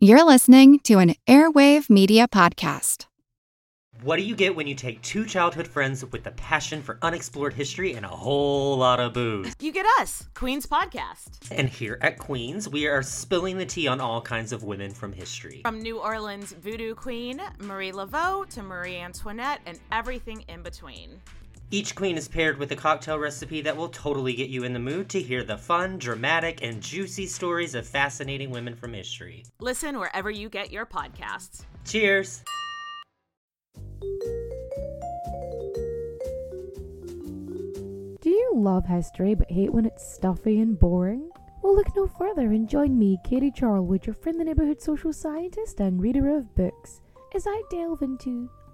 You're listening to an Airwave Media Podcast. What do you get when you take two childhood friends with a passion for unexplored history and a whole lot of booze? You get us, Queen's Podcast. And here at Queens, we are spilling the tea on all kinds of women from history. From New Orleans voodoo queen Marie Laveau to Marie Antoinette and everything in between. Each queen is paired with a cocktail recipe that will totally get you in the mood to hear the fun, dramatic, and juicy stories of fascinating women from history. Listen wherever you get your podcasts. Cheers! Do you love history but hate when it's stuffy and boring? Well, look no further and join me, Katie Charlwood, your friend, the neighborhood social scientist and reader of books, as I delve into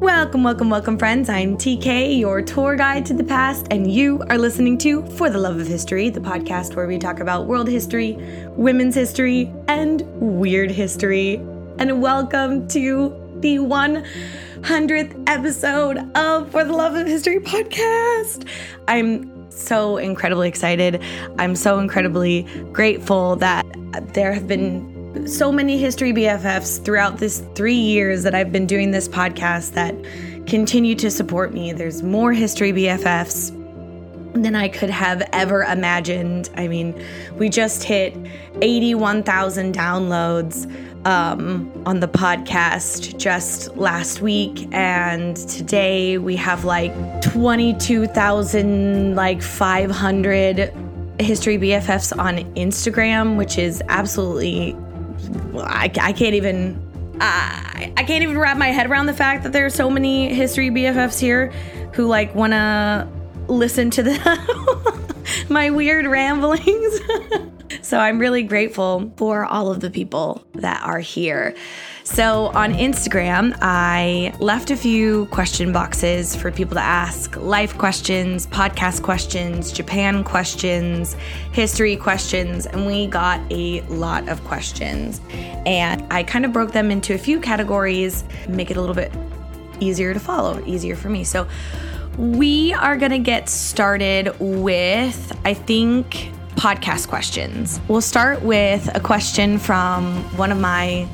Welcome, welcome, welcome, friends. I'm TK, your tour guide to the past, and you are listening to For the Love of History, the podcast where we talk about world history, women's history, and weird history. And welcome to the 100th episode of For the Love of History podcast. I'm so incredibly excited. I'm so incredibly grateful that there have been so many history BFFs throughout this three years that I've been doing this podcast that continue to support me. There's more history BFFs than I could have ever imagined. I mean, we just hit 81,000 downloads um, on the podcast just last week, and today we have like 22,000, like 500 history BFFs on Instagram, which is absolutely I, I can't even I, I can't even wrap my head around the fact that there are so many history BFFs here who like want to listen to the my weird ramblings. so I'm really grateful for all of the people that are here. So on Instagram, I left a few question boxes for people to ask life questions, podcast questions, Japan questions, history questions, and we got a lot of questions. And I kind of broke them into a few categories, make it a little bit easier to follow, easier for me. So we are going to get started with, I think, podcast questions. We'll start with a question from one of my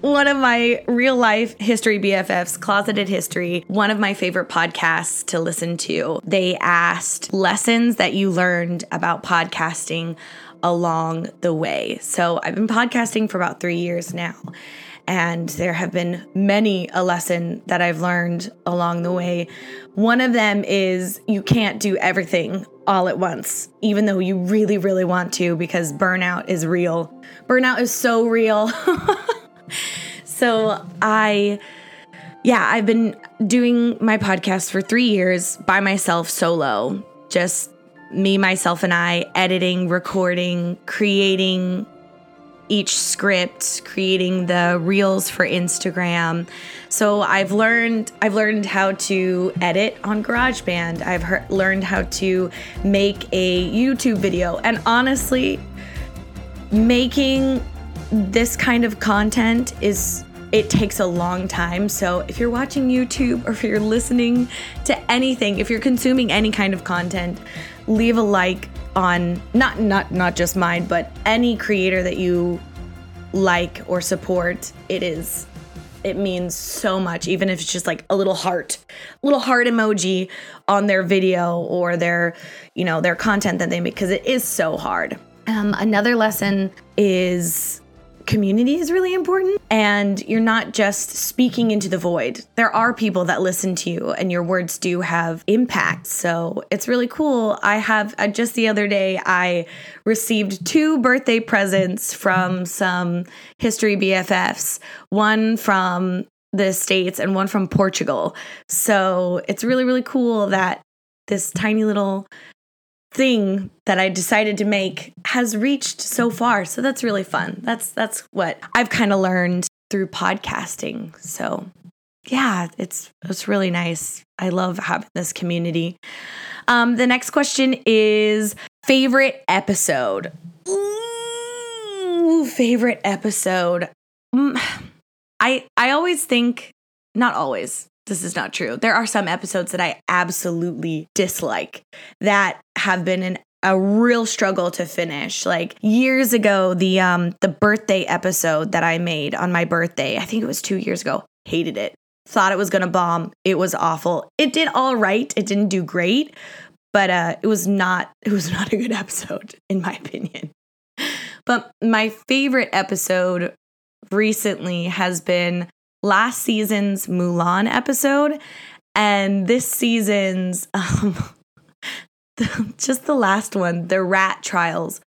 one of my real life history BFFs, Closeted History, one of my favorite podcasts to listen to. They asked lessons that you learned about podcasting along the way. So I've been podcasting for about three years now. And there have been many a lesson that I've learned along the way. One of them is you can't do everything all at once, even though you really, really want to, because burnout is real. Burnout is so real. so I, yeah, I've been doing my podcast for three years by myself solo, just me, myself, and I, editing, recording, creating each script, creating the reels for Instagram. So I've learned I've learned how to edit on GarageBand. I've he- learned how to make a YouTube video. And honestly, making this kind of content is it takes a long time. So if you're watching YouTube or if you're listening to anything, if you're consuming any kind of content, leave a like on not not not just mine, but any creator that you like or support. It is it means so much even if it's just like a little heart little heart emoji on their video or their you know their content that they make because it is so hard um, another lesson is community is really important and you're not just speaking into the void. There are people that listen to you and your words do have impact. So it's really cool. I have uh, just the other day, I received two birthday presents from some history BFFs, one from the States and one from Portugal. So it's really, really cool that this tiny little thing that I decided to make has reached so far. So that's really fun. That's that's what I've kind of learned through podcasting. So yeah, it's it's really nice. I love having this community. Um, the next question is Favorite episode. Ooh, favorite episode. Mm, I I always think not always. This is not true. There are some episodes that I absolutely dislike that have been an a real struggle to finish. Like years ago, the um the birthday episode that I made on my birthday, I think it was 2 years ago. Hated it. Thought it was going to bomb. It was awful. It did all right. It didn't do great, but uh it was not it was not a good episode in my opinion. But my favorite episode recently has been last season's Mulan episode and this season's um just the last one, the rat trials.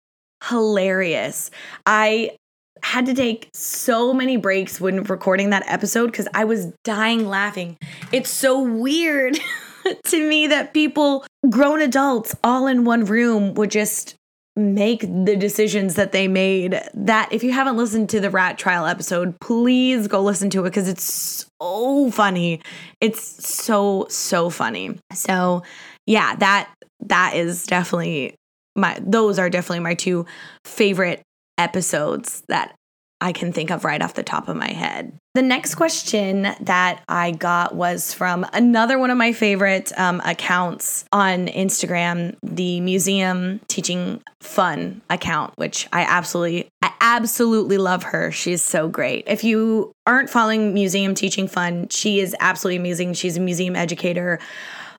Hilarious. I had to take so many breaks when recording that episode because I was dying laughing. It's so weird to me that people, grown adults, all in one room would just make the decisions that they made. That if you haven't listened to the rat trial episode, please go listen to it because it's so funny. It's so, so funny. So, yeah, that that is definitely my those are definitely my two favorite episodes that I can think of right off the top of my head. The next question that I got was from another one of my favorite um, accounts on Instagram, the Museum Teaching Fun account, which I absolutely, I absolutely love her. She's so great. If you aren't following Museum Teaching Fun, she is absolutely amazing. She's a museum educator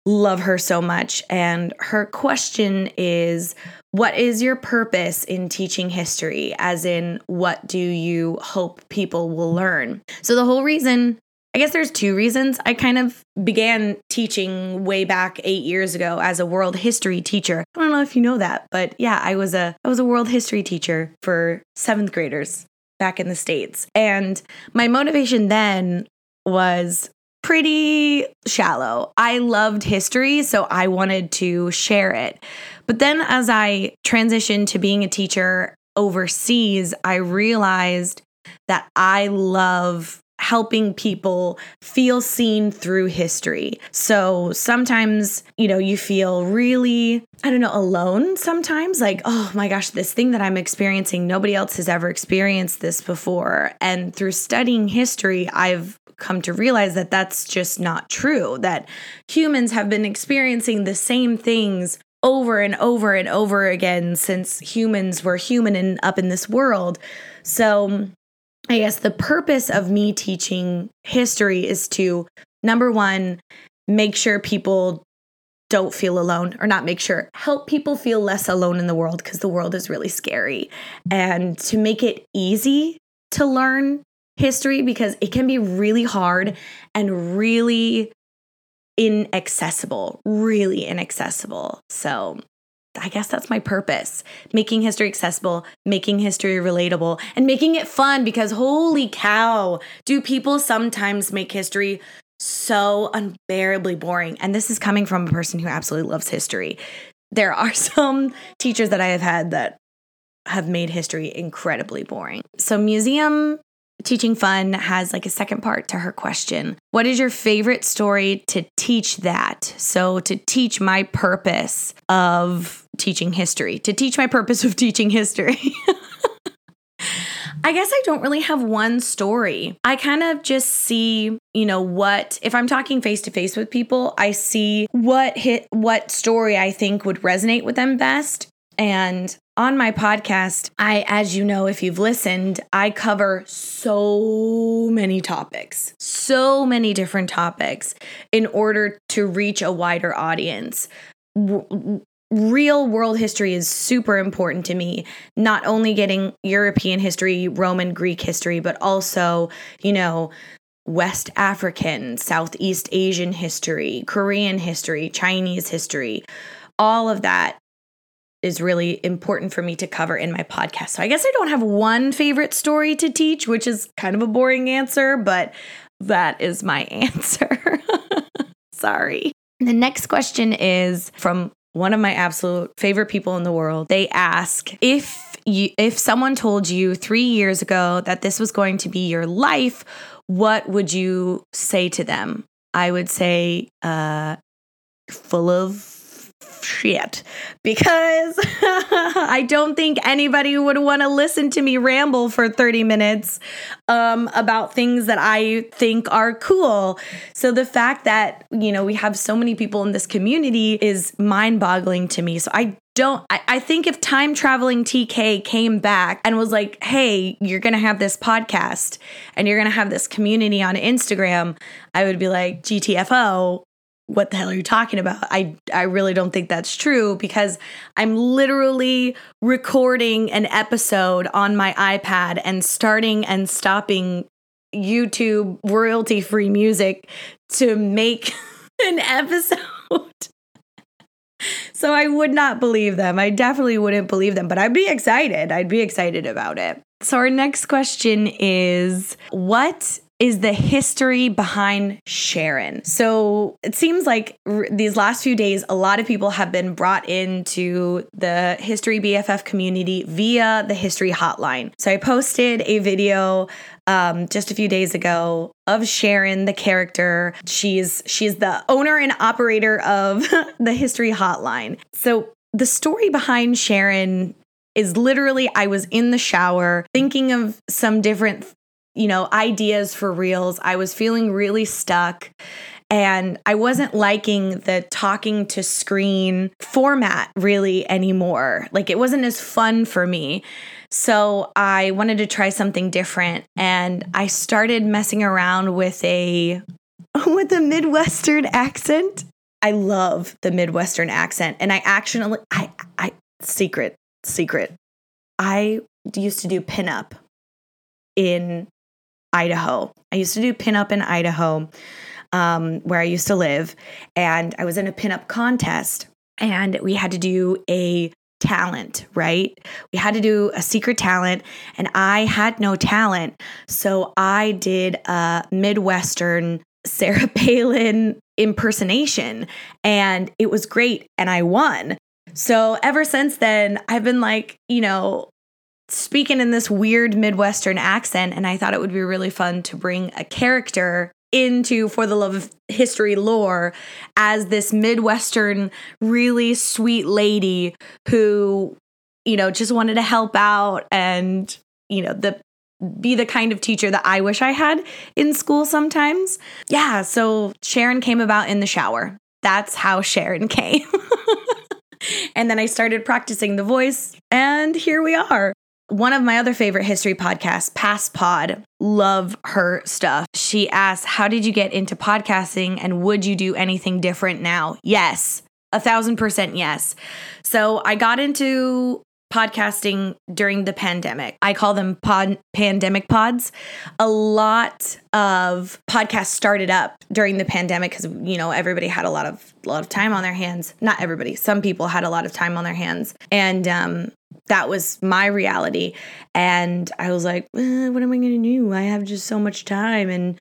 love her so much. And her question is What is your purpose in teaching history? As in, what do you hope people will learn? So, the whole reason, I guess there's two reasons. I kind of began teaching way back eight years ago as a world history teacher. I don't know if you know that, but yeah, I was a I was a world history teacher for seventh graders back in the States. And my motivation then was pretty shallow. I loved history, so I wanted to share it. But then as I transitioned to being a teacher overseas, I realized that I love helping people feel seen through history. So sometimes, you know, you feel really, I don't know, alone sometimes, like, oh my gosh, this thing that I'm experiencing, nobody else has ever experienced this before. And through studying history, I've come to realize that that's just not true, that humans have been experiencing the same things over and over and over again since humans were human and up in this world. So, I guess the purpose of me teaching history is to number one, make sure people don't feel alone, or not make sure, help people feel less alone in the world because the world is really scary. And to make it easy to learn history because it can be really hard and really inaccessible, really inaccessible. So, I guess that's my purpose making history accessible, making history relatable, and making it fun because holy cow, do people sometimes make history so unbearably boring? And this is coming from a person who absolutely loves history. There are some teachers that I have had that have made history incredibly boring. So, museum Teaching Fun has like a second part to her question. What is your favorite story to teach that? So, to teach my purpose of teaching history, to teach my purpose of teaching history. I guess I don't really have one story. I kind of just see, you know, what if I'm talking face to face with people, I see what hit what story I think would resonate with them best. And on my podcast, I, as you know, if you've listened, I cover so many topics, so many different topics in order to reach a wider audience. real world history is super important to me, not only getting European history, Roman, Greek history, but also, you know, West African, Southeast Asian history, Korean history, Chinese history, all of that is really important for me to cover in my podcast. So I guess I don't have one favorite story to teach, which is kind of a boring answer, but that is my answer. Sorry. The next question is from one of my absolute favorite people in the world. They ask if you if someone told you 3 years ago that this was going to be your life, what would you say to them? I would say uh full of shit because I don't think anybody would want to listen to me ramble for 30 minutes um, about things that I think are cool. So the fact that, you know, we have so many people in this community is mind boggling to me. So I don't I, I, think if time traveling TK came back and was like, hey, you're gonna have this podcast and you're gonna have this community on Instagram, I would be like, GTFO, what the hell are you talking about? I I really don't think that's true because I'm literally recording an episode on my iPad and starting and stopping YouTube royalty free music to make an episode. so I would not believe them. I definitely wouldn't believe them, but I'd be excited. I'd be excited about it. So our next question is what is the history behind Sharon. So it seems like r- these last few days, a lot of people have been brought into the History BFF community via the History Hotline. So I posted a video um, just a few days ago of Sharon, the character. She's she's the owner and operator of the History Hotline. So the story behind Sharon is literally I was in the shower thinking of some different you know, ideas for reels. I was feeling really stuck and I wasn't liking the talking to screen format really anymore. Like it wasn't as fun for me. So I wanted to try something different and I started messing around with a with a Midwestern accent. I love the Midwestern accent and I actually I I secret secret. I used to do pinup in Idaho. I used to do pinup in Idaho, um, where I used to live, and I was in a pinup contest, and we had to do a talent, right? We had to do a secret talent, and I had no talent, so I did a Midwestern Sarah Palin impersonation, and it was great, and I won. So ever since then, I've been like, you know, speaking in this weird Midwestern accent, and I thought it would be really fun to bring a character into For the Love of History lore as this Midwestern, really sweet lady who, you know, just wanted to help out and, you know, the be the kind of teacher that I wish I had in school sometimes. Yeah, so Sharon came about in the shower. That's how Sharon came. and then I started practicing the voice, and here we are. One of my other favorite history podcasts, Past Pod, love her stuff. She asks, How did you get into podcasting and would you do anything different now? Yes, a thousand percent yes. So I got into podcasting during the pandemic. I call them pod, pandemic pods. A lot of podcasts started up during the pandemic because you know everybody had a lot of a lot of time on their hands. Not everybody, some people had a lot of time on their hands, and um, that was my reality. And I was like, eh, what am I going to do? I have just so much time and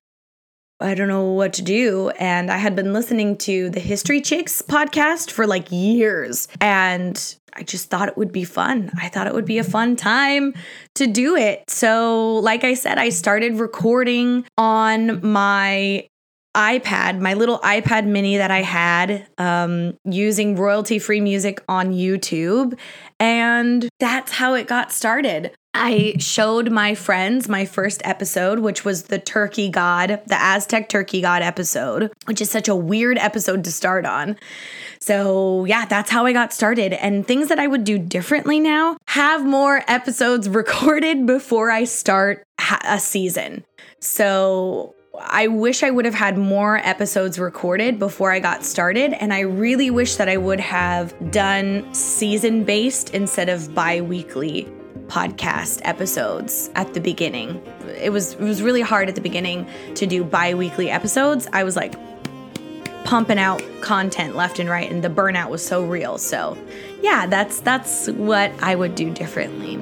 I don't know what to do. And I had been listening to the History Chicks podcast for like years. And I just thought it would be fun. I thought it would be a fun time to do it. So, like I said, I started recording on my iPad, my little iPad mini that I had, um, using royalty free music on YouTube. And that's how it got started. I showed my friends my first episode, which was the turkey god, the Aztec turkey god episode, which is such a weird episode to start on. So, yeah, that's how I got started. And things that I would do differently now have more episodes recorded before I start a season. So, I wish I would have had more episodes recorded before I got started, and I really wish that I would have done season based instead of bi weekly podcast episodes at the beginning. It was it was really hard at the beginning to do bi-weekly episodes. I was like pumping out content left and right and the burnout was so real. So, yeah, that's that's what I would do differently.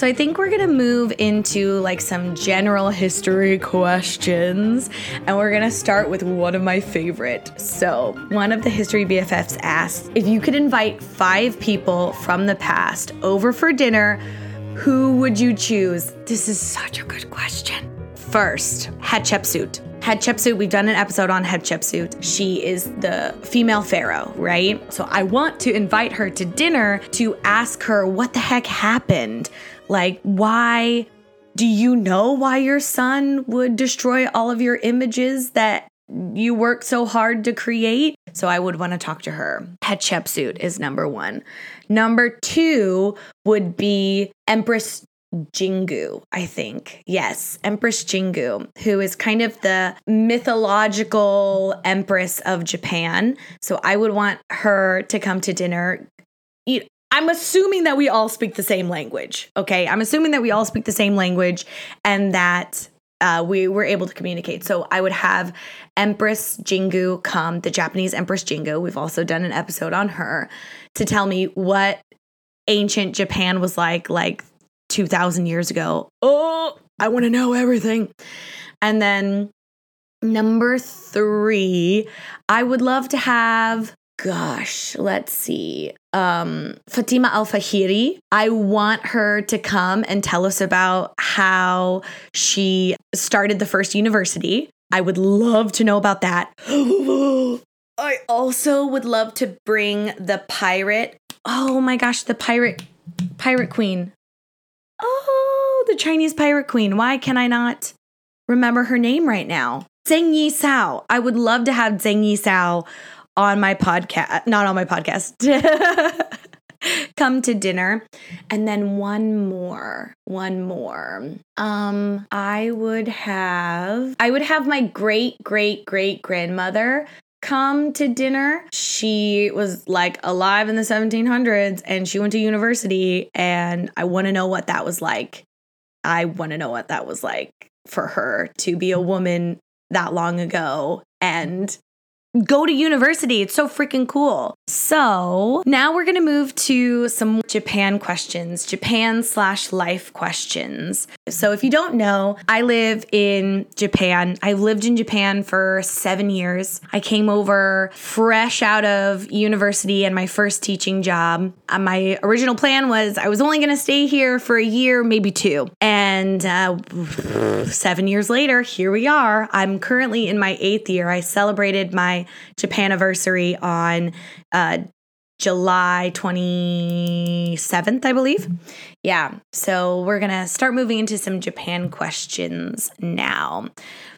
So I think we're gonna move into like some general history questions, and we're gonna start with one of my favorite. So one of the history BFFs asked if you could invite five people from the past over for dinner, who would you choose? This is such a good question. First, Hatshepsut. Hatshepsut, we've done an episode on Hatshepsut. She is the female pharaoh, right? So I want to invite her to dinner to ask her what the heck happened. Like, why do you know why your son would destroy all of your images that you worked so hard to create? So I would want to talk to her. Hatshepsut is number one. Number two would be Empress Jingu, I think. Yes, Empress Jingu, who is kind of the mythological empress of Japan. So I would want her to come to dinner. I'm assuming that we all speak the same language. Okay. I'm assuming that we all speak the same language and that uh, we were able to communicate. So I would have Empress Jingu come, the Japanese Empress Jingu. We've also done an episode on her to tell me what ancient Japan was like, like 2000 years ago. Oh, I want to know everything. And then number three, I would love to have, gosh, let's see, um, Fatima Al Fahiri. I want her to come and tell us about how she started the first university. I would love to know about that. I also would love to bring the pirate. Oh my gosh, the pirate pirate queen. Oh, the Chinese pirate queen. Why can I not remember her name right now? Zheng Yi Sao. I would love to have Zheng Yi Sao on my podcast, not on my podcast. Come to dinner. And then one more, one more. Um, I would have I would have my great great great grandmother come to dinner. She was like alive in the 1700s and she went to university and I want to know what that was like. I want to know what that was like for her to be a woman that long ago and go to university. It's so freaking cool. So now we're going to move to some Japan questions, Japan slash life questions. So if you don't know, I live in Japan. I've lived in Japan for seven years. I came over fresh out of university and my first teaching job. Uh, my original plan was I was only going to stay here for a year, maybe two. And uh, seven years later, here we are. I'm currently in my eighth year. I celebrated my Japan anniversary on uh, July 27th, I believe. Yeah. So we're going to start moving into some Japan questions now.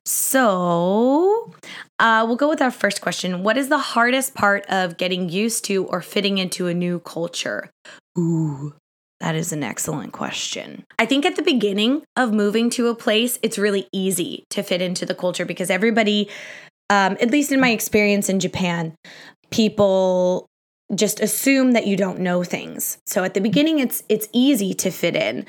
So uh, we'll go with our first question. What is the hardest part of getting used to or fitting into a new culture? Ooh. That is an excellent question. I think at the beginning of moving to a place, it's really easy to fit into the culture because everybody um, at least in my experience in Japan, people just assume that you don't know things. So at the beginning, it's it's easy to fit in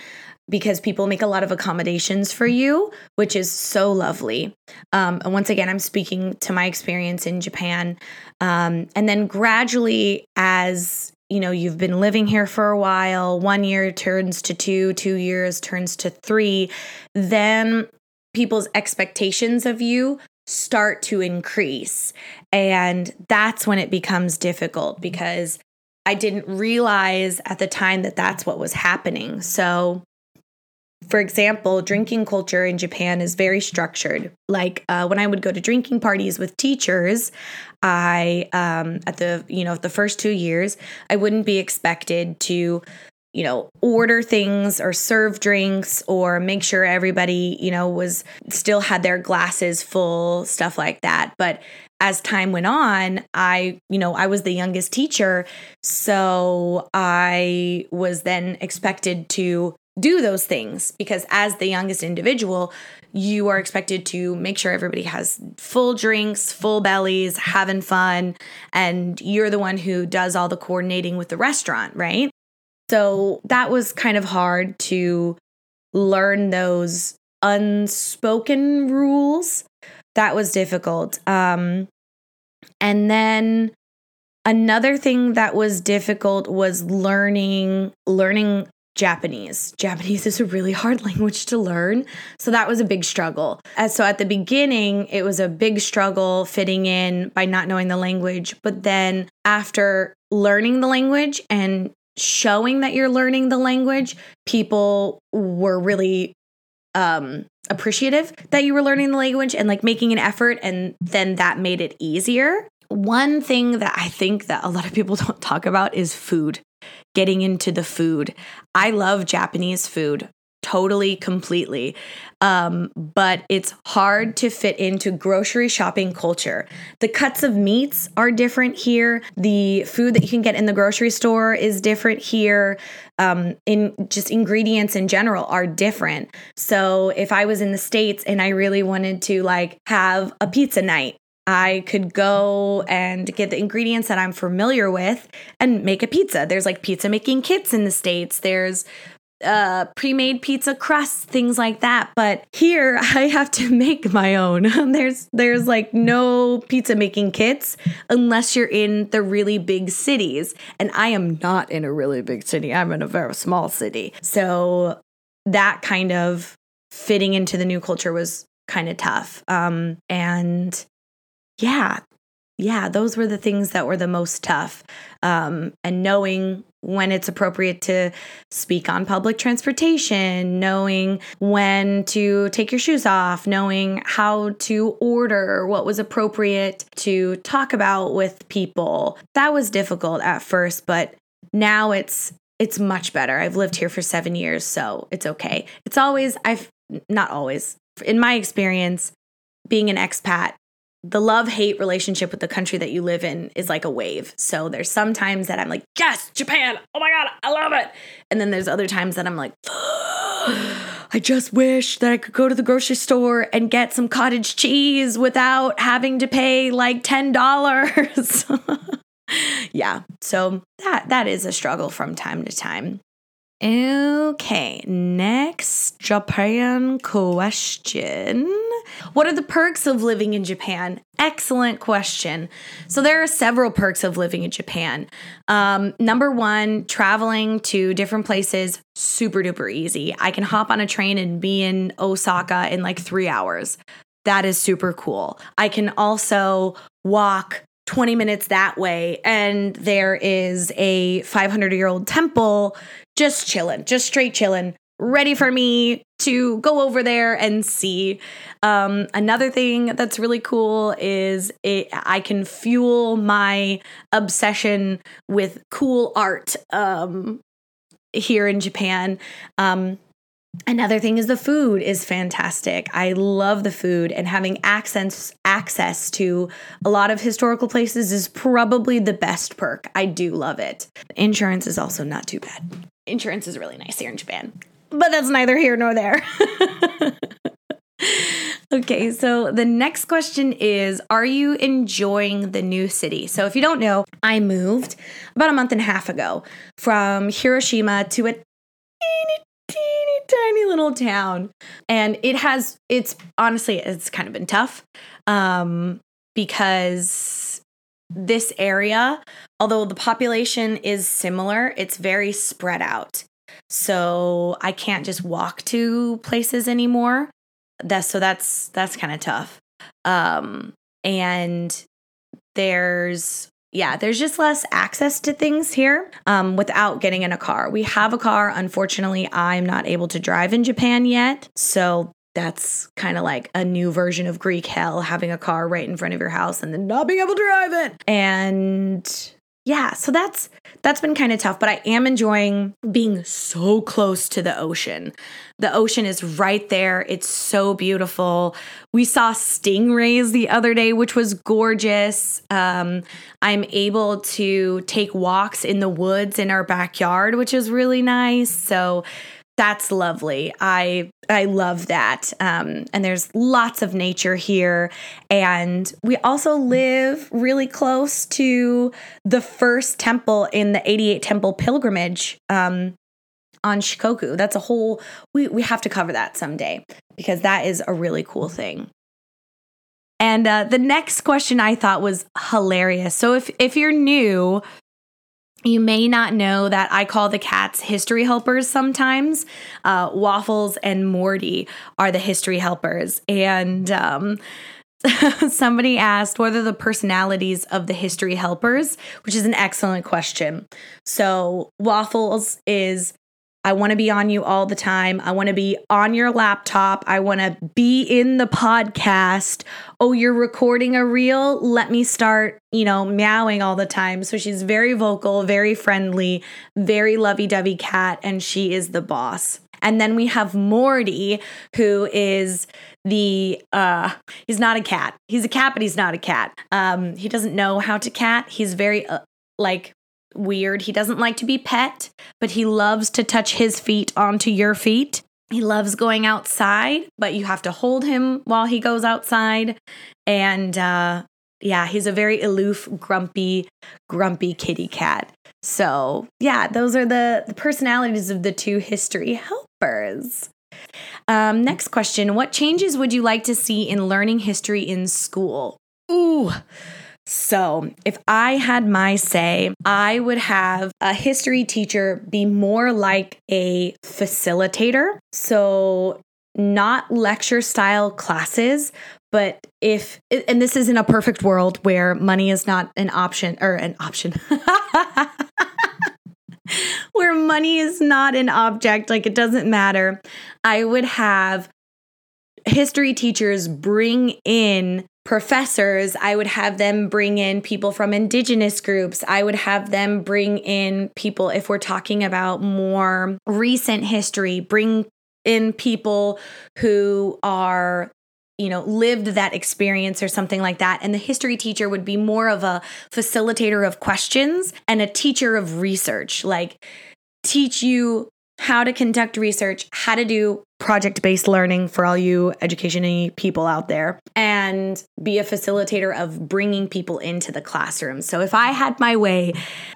because people make a lot of accommodations for you, which is so lovely. Um, and once again, I'm speaking to my experience in Japan. Um, and then gradually, as you know, you've been living here for a while, one year turns to two, two years turns to three, then people's expectations of you start to increase. And that's when it becomes difficult because I didn't realize at the time that that's what was happening. So, for example, drinking culture in Japan is very structured. Like uh, when I would go to drinking parties with teachers, I um, at the you know the first two years, I wouldn't be expected to you know, order things or serve drinks or make sure everybody, you know, was still had their glasses full, stuff like that. But as time went on, I, you know, I was the youngest teacher. So I was then expected to do those things because as the youngest individual, you are expected to make sure everybody has full drinks, full bellies, having fun, and you're the one who does all the coordinating with the restaurant, right? So that was kind of hard to learn those unspoken rules. That was difficult. Um, and then another thing that was difficult was learning learning Japanese. Japanese is a really hard language to learn. So that was a big struggle. And so at the beginning, it was a big struggle fitting in by not knowing the language. But then after learning the language and showing that you're learning the language, people were really um, appreciative that you were learning the language and like making an effort and then that made it easier. One thing that I think that a lot of people don't talk about is food. Getting into the food. I love Japanese food totally completely. Um, but it's hard to fit into grocery shopping culture. The cuts of meats are different here. The food that you can get in the grocery store is different here. Um, in just ingredients in general are different. So if i was in the states and i really wanted to like have a pizza night I could go and get the ingredients that I'm familiar with and make a pizza. There's like pizza making kits in the States. There's uh, pre-made pizza crusts, things like that. But here I have to make my own. there's there's like no pizza making kits unless you're in the really big cities. And I am not in a really big city. I'm in a very small city. So that kind of fitting into the new culture was kind of tough. Um, and yeah, yeah, those were the things that were the most tough. Um, and knowing when it's appropriate to speak on public transportation, knowing when to take your shoes off, knowing how to order, what was appropriate to talk about with people. That was difficult at first, but now it's it's much better. I've lived here for 7 years, so it's okay. It's always I've not always. In my experience, being an expat, the love hate relationship with the country that you live in is like a wave. So there's some times that I'm like, yes, Japan. Oh my God, I love it. And then there's other times that I'm like, I just wish that I could go to the grocery store and get some cottage cheese without having to pay like $10. yeah. So that that is a struggle from time to time. Okay, next Japan question. What are the perks of living in Japan? Excellent question. So, there are several perks of living in Japan. Um, number one, traveling to different places, super duper easy. I can hop on a train and be in Osaka in like three hours. That is super cool. I can also walk 20 minutes that way, and there is a 500 year old temple just chilling, just straight chilling, ready for me to go over there and see. Um, another thing that's really cool is it, I can fuel my obsession with cool art um, here in Japan. Um, Another thing is the food is fantastic. I love the food and having access access to a lot of historical places is probably the best perk. I do love it. Insurance is also not too bad. Insurance is really nice here in Japan. But that's neither here nor there. okay, so the next question is Are you enjoying the new city? So, if you don't know, I moved about a month and a half ago from Hiroshima to a teeny teeny tiny little town and it has it's honestly it's kind of been tough um because this area although the population is similar it's very spread out so i can't just walk to places anymore that's so that's that's kind of tough um and there's yeah, there's just less access to things here um, without getting in a car. We have a car. Unfortunately, I'm not able to drive in Japan yet. So that's kind of like a new version of Greek hell having a car right in front of your house and then not being able to drive it. And yeah, so that's that's been kind of tough, but I am enjoying being so close to the ocean. The ocean is right there. It's so beautiful. We saw stingrays the other day, which was gorgeous. Um, I'm able to take walks in the woods in our backyard, which is really nice. So that's lovely. I I love that. Um, and there's lots of nature here, and we also live really close to the first temple in the 88 Temple pilgrimage um, on Shikoku. That's a whole. We we have to cover that someday because that is a really cool thing. And uh, the next question I thought was hilarious. So if if you're new you may not know that I call the cats history helpers sometimes. Uh, Waffles and Morty are the history helpers. And um, somebody asked, What are the personalities of the history helpers? Which is an excellent question. So, Waffles is I want to be on you all the time. I want to be on your laptop. I want to be in the podcast. Oh, you're recording a reel? Let me start, you know, meowing all the time. So she's very vocal, very friendly, very lovey dovey cat, and she is the boss. And then we have Morty, who is the uh he's not a cat. He's a cat, but he's not a cat. Um he doesn't know how to cat. He's very uh, like weird. He doesn't like to be pet, but he loves to touch his feet onto your feet. He loves going outside, but you have to hold him while he goes outside. And uh yeah, he's a very aloof, grumpy, grumpy kitty cat. So, yeah, those are the, the personalities of the two history helpers. Um, next question What changes would you like to see in learning history in school? Ooh. So, if I had my say, I would have a history teacher be more like a facilitator. So, not lecture style classes, but if, and this is in a perfect world where money is not an option or an option. where money is not an object, like it doesn't matter, I would have history teachers bring in professors. I would have them bring in people from indigenous groups. I would have them bring in people, if we're talking about more recent history, bring in people who are you know, lived that experience or something like that. And the history teacher would be more of a facilitator of questions and a teacher of research, like teach you how to conduct research, how to do project based learning for all you education people out there, and be a facilitator of bringing people into the classroom. So if I had my way,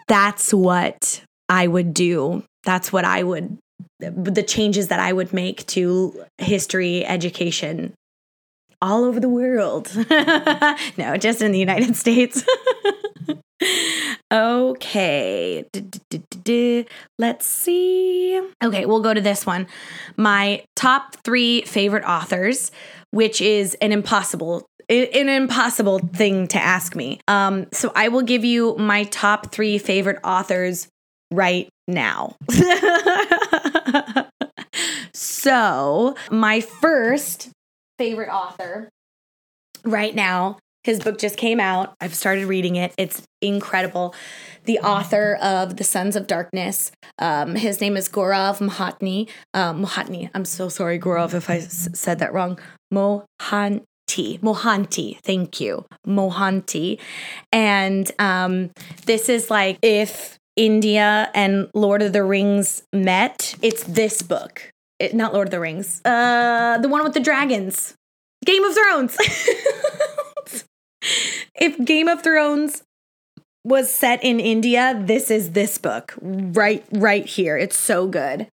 that's what I would do. That's what I would the changes that I would make to history education all over the world. no, just in the United States. okay. Let's see. Okay, we'll go to this one. My top three favorite authors, which is an impossible an impossible thing to ask me. Um, so I will give you my top three favorite authors right now. so my first favorite author right now. His book just came out. I've started reading it. It's incredible. The author of The Sons of Darkness. Um, his name is Gourav Mohanty. Um, Mohanty. I'm so sorry, Gaurav, if I s- said that wrong. Mohanty. Mohanty. Thank you. Mohanty. And um, this is like if India and Lord of the Rings met, it's this book it, not Lord of the Rings. Uh, the one with the dragons. Game of Thrones. if Game of Thrones was set in India, this is this book right right here. It's so good.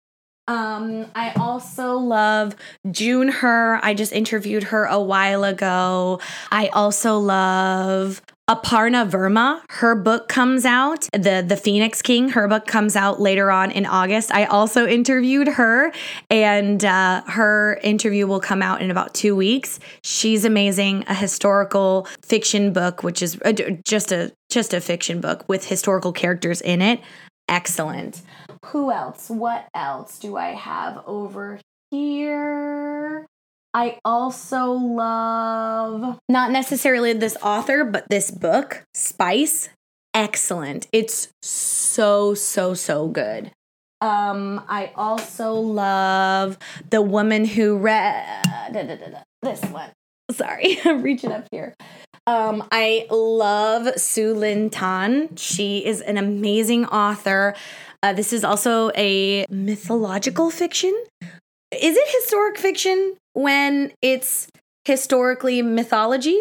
Um, I also love June Hur. I just interviewed her a while ago. I also love Aparna Verma, her book comes out, the the Phoenix King. Her book comes out later on in August. I also interviewed her, and uh, her interview will come out in about two weeks. She's amazing. A historical fiction book, which is uh, just a just a fiction book with historical characters in it. Excellent. Who else? What else do I have over here? I also love not necessarily this author, but this book, Spice. Excellent. It's so, so, so good. Um, I also love the woman who read this one. Sorry, I'm reaching up here. Um, I love Sue Lynn Tan. She is an amazing author. Uh, this is also a mythological fiction. Is it historic fiction? when it's historically mythology.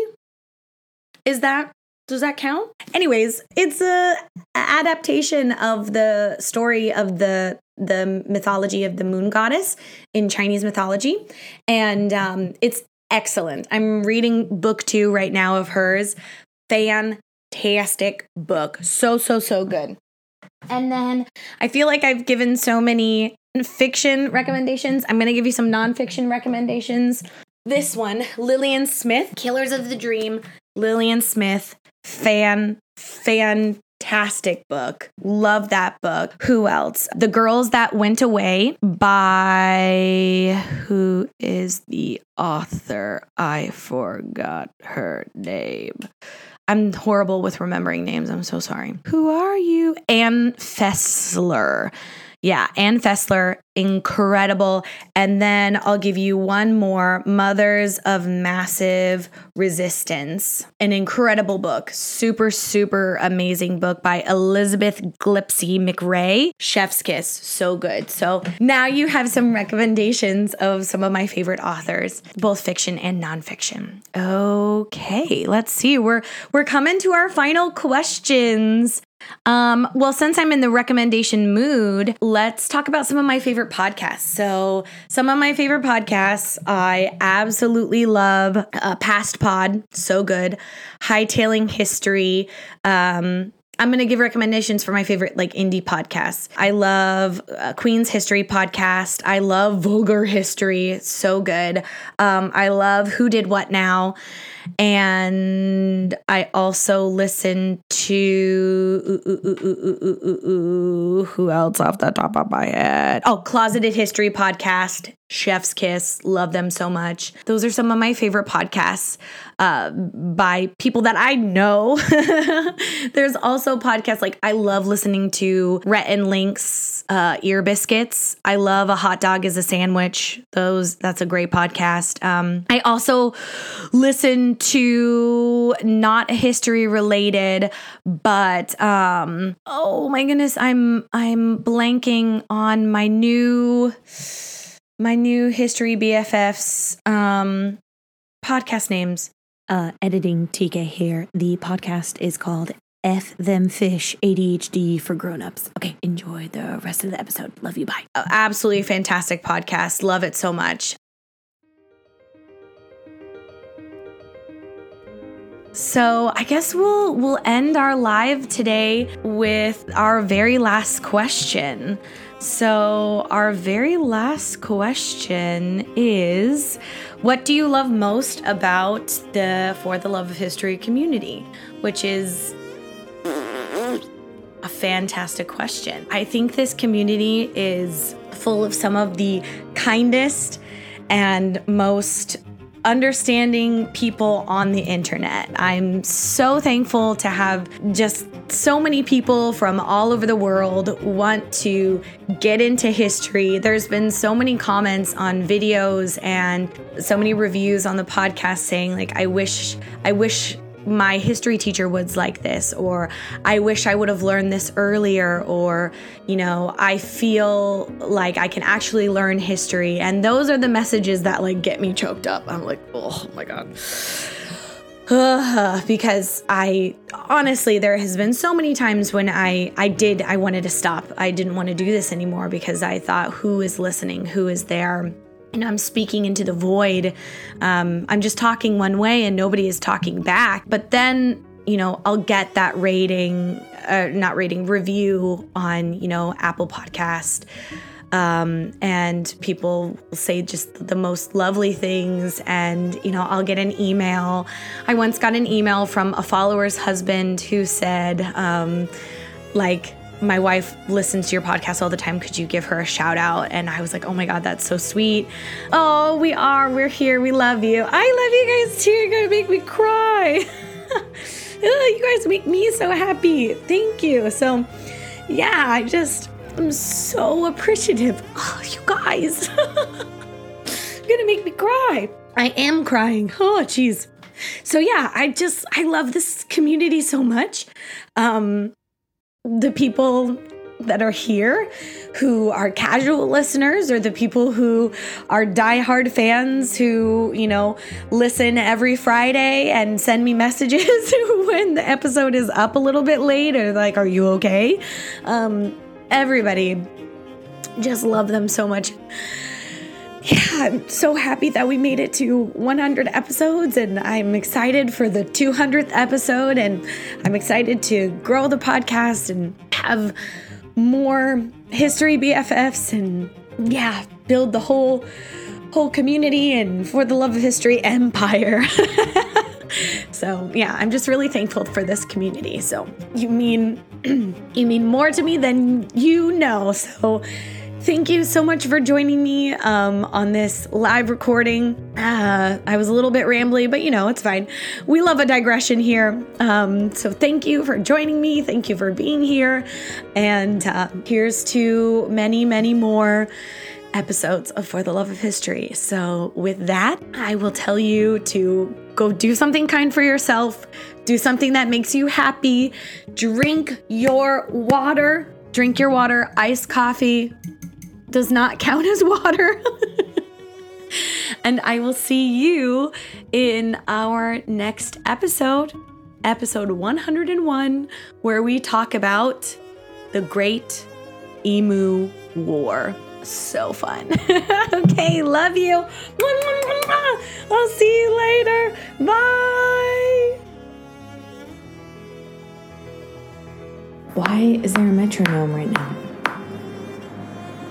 Is that does that count? Anyways, it's a adaptation of the story of the the mythology of the moon goddess in Chinese mythology, and um, it's excellent. I'm reading book two right now of hers. Fantastic book, so so so good. And then I feel like I've given so many fiction recommendations. I'm going to give you some nonfiction recommendations. This one, Lillian Smith, Killers of the Dream. Lillian Smith, fan, fan fantastic book. Love that book. Who else? The Girls That Went Away by who is the author? I forgot her name. I'm horrible with remembering names. I'm so sorry. Who are you? Ann Fessler. Yeah, Ann Fessler, incredible. And then I'll give you one more Mothers of Massive Resistance, an incredible book. Super, super amazing book by Elizabeth Gillespie McRae. Chef's Kiss, so good. So now you have some recommendations of some of my favorite authors, both fiction and nonfiction. Okay, let's see. We're we're coming to our final questions. Um, well, since I'm in the recommendation mood, let's talk about some of my favorite podcasts. So, some of my favorite podcasts, I absolutely love uh, Past Pod, so good. Hightailing History. Um, I'm going to give recommendations for my favorite like indie podcasts. I love uh, Queen's History podcast. I love Vulgar History. So good. Um, I love Who Did What Now. And I also listen to who else off the top of my head? Oh, Closeted History podcast, Chef's Kiss. Love them so much. Those are some of my favorite podcasts uh, by people that I know. There's also podcasts like I love listening to Rhett and Link's uh, Ear Biscuits. I love A Hot Dog is a Sandwich. Those that's a great podcast. Um, I also listen to not history related, but um, oh my goodness, I'm I'm blanking on my new my new history BFFs um, podcast names. Uh, editing TK here. The podcast is called F Them Fish ADHD for Grown-ups. Okay, enjoy the rest of the episode. Love you. Bye. Oh, absolutely fantastic podcast. Love it so much. So I guess we'll we'll end our live today with our very last question. So our very last question is what do you love most about the For the Love of History community? Which is a fantastic question. I think this community is full of some of the kindest and most understanding people on the internet. I'm so thankful to have just so many people from all over the world want to get into history. There's been so many comments on videos and so many reviews on the podcast saying like I wish I wish my history teacher was like this, or I wish I would have learned this earlier, or, you know, I feel like I can actually learn history. And those are the messages that like get me choked up. I'm like, oh my God. because I honestly there has been so many times when I I did I wanted to stop. I didn't want to do this anymore because I thought who is listening? Who is there? And I'm speaking into the void. Um, I'm just talking one way and nobody is talking back. But then, you know, I'll get that rating, uh, not rating, review on, you know, Apple Podcast. Um, and people will say just the most lovely things. And, you know, I'll get an email. I once got an email from a follower's husband who said, um, like, my wife listens to your podcast all the time. Could you give her a shout out? And I was like, oh my God, that's so sweet. Oh, we are. We're here. We love you. I love you guys too. You're going to make me cry. you guys make me so happy. Thank you. So, yeah, I just, I'm so appreciative. Oh, you guys. You're going to make me cry. I am crying. Oh, jeez. So yeah, I just I love this community so much. Um the people that are here who are casual listeners or the people who are diehard fans who, you know, listen every Friday and send me messages when the episode is up a little bit late or like, are you okay? Um, everybody just love them so much yeah, I'm so happy that we made it to 100 episodes, and I'm excited for the 200th episode, and I'm excited to grow the podcast and have more history BFFs, and yeah, build the whole whole community and for the love of history empire. So yeah, I'm just really thankful for this community. So you mean you mean more to me than you know. So Thank you so much for joining me um, on this live recording. Uh, I was a little bit rambly, but you know, it's fine. We love a digression here. Um, so thank you for joining me. Thank you for being here. And uh, here's to many, many more episodes of For the Love of History. So, with that, I will tell you to go do something kind for yourself, do something that makes you happy, drink your water. Drink your water, iced coffee, does not count as water. and I will see you in our next episode, episode 101, where we talk about the Great Emu War. So fun. okay, love you. I'll see you later. Bye. Why is there a metronome right now?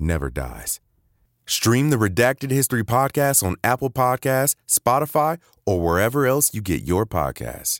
never dies. Stream the Redacted History Podcast on Apple Podcasts, Spotify, or wherever else you get your podcasts.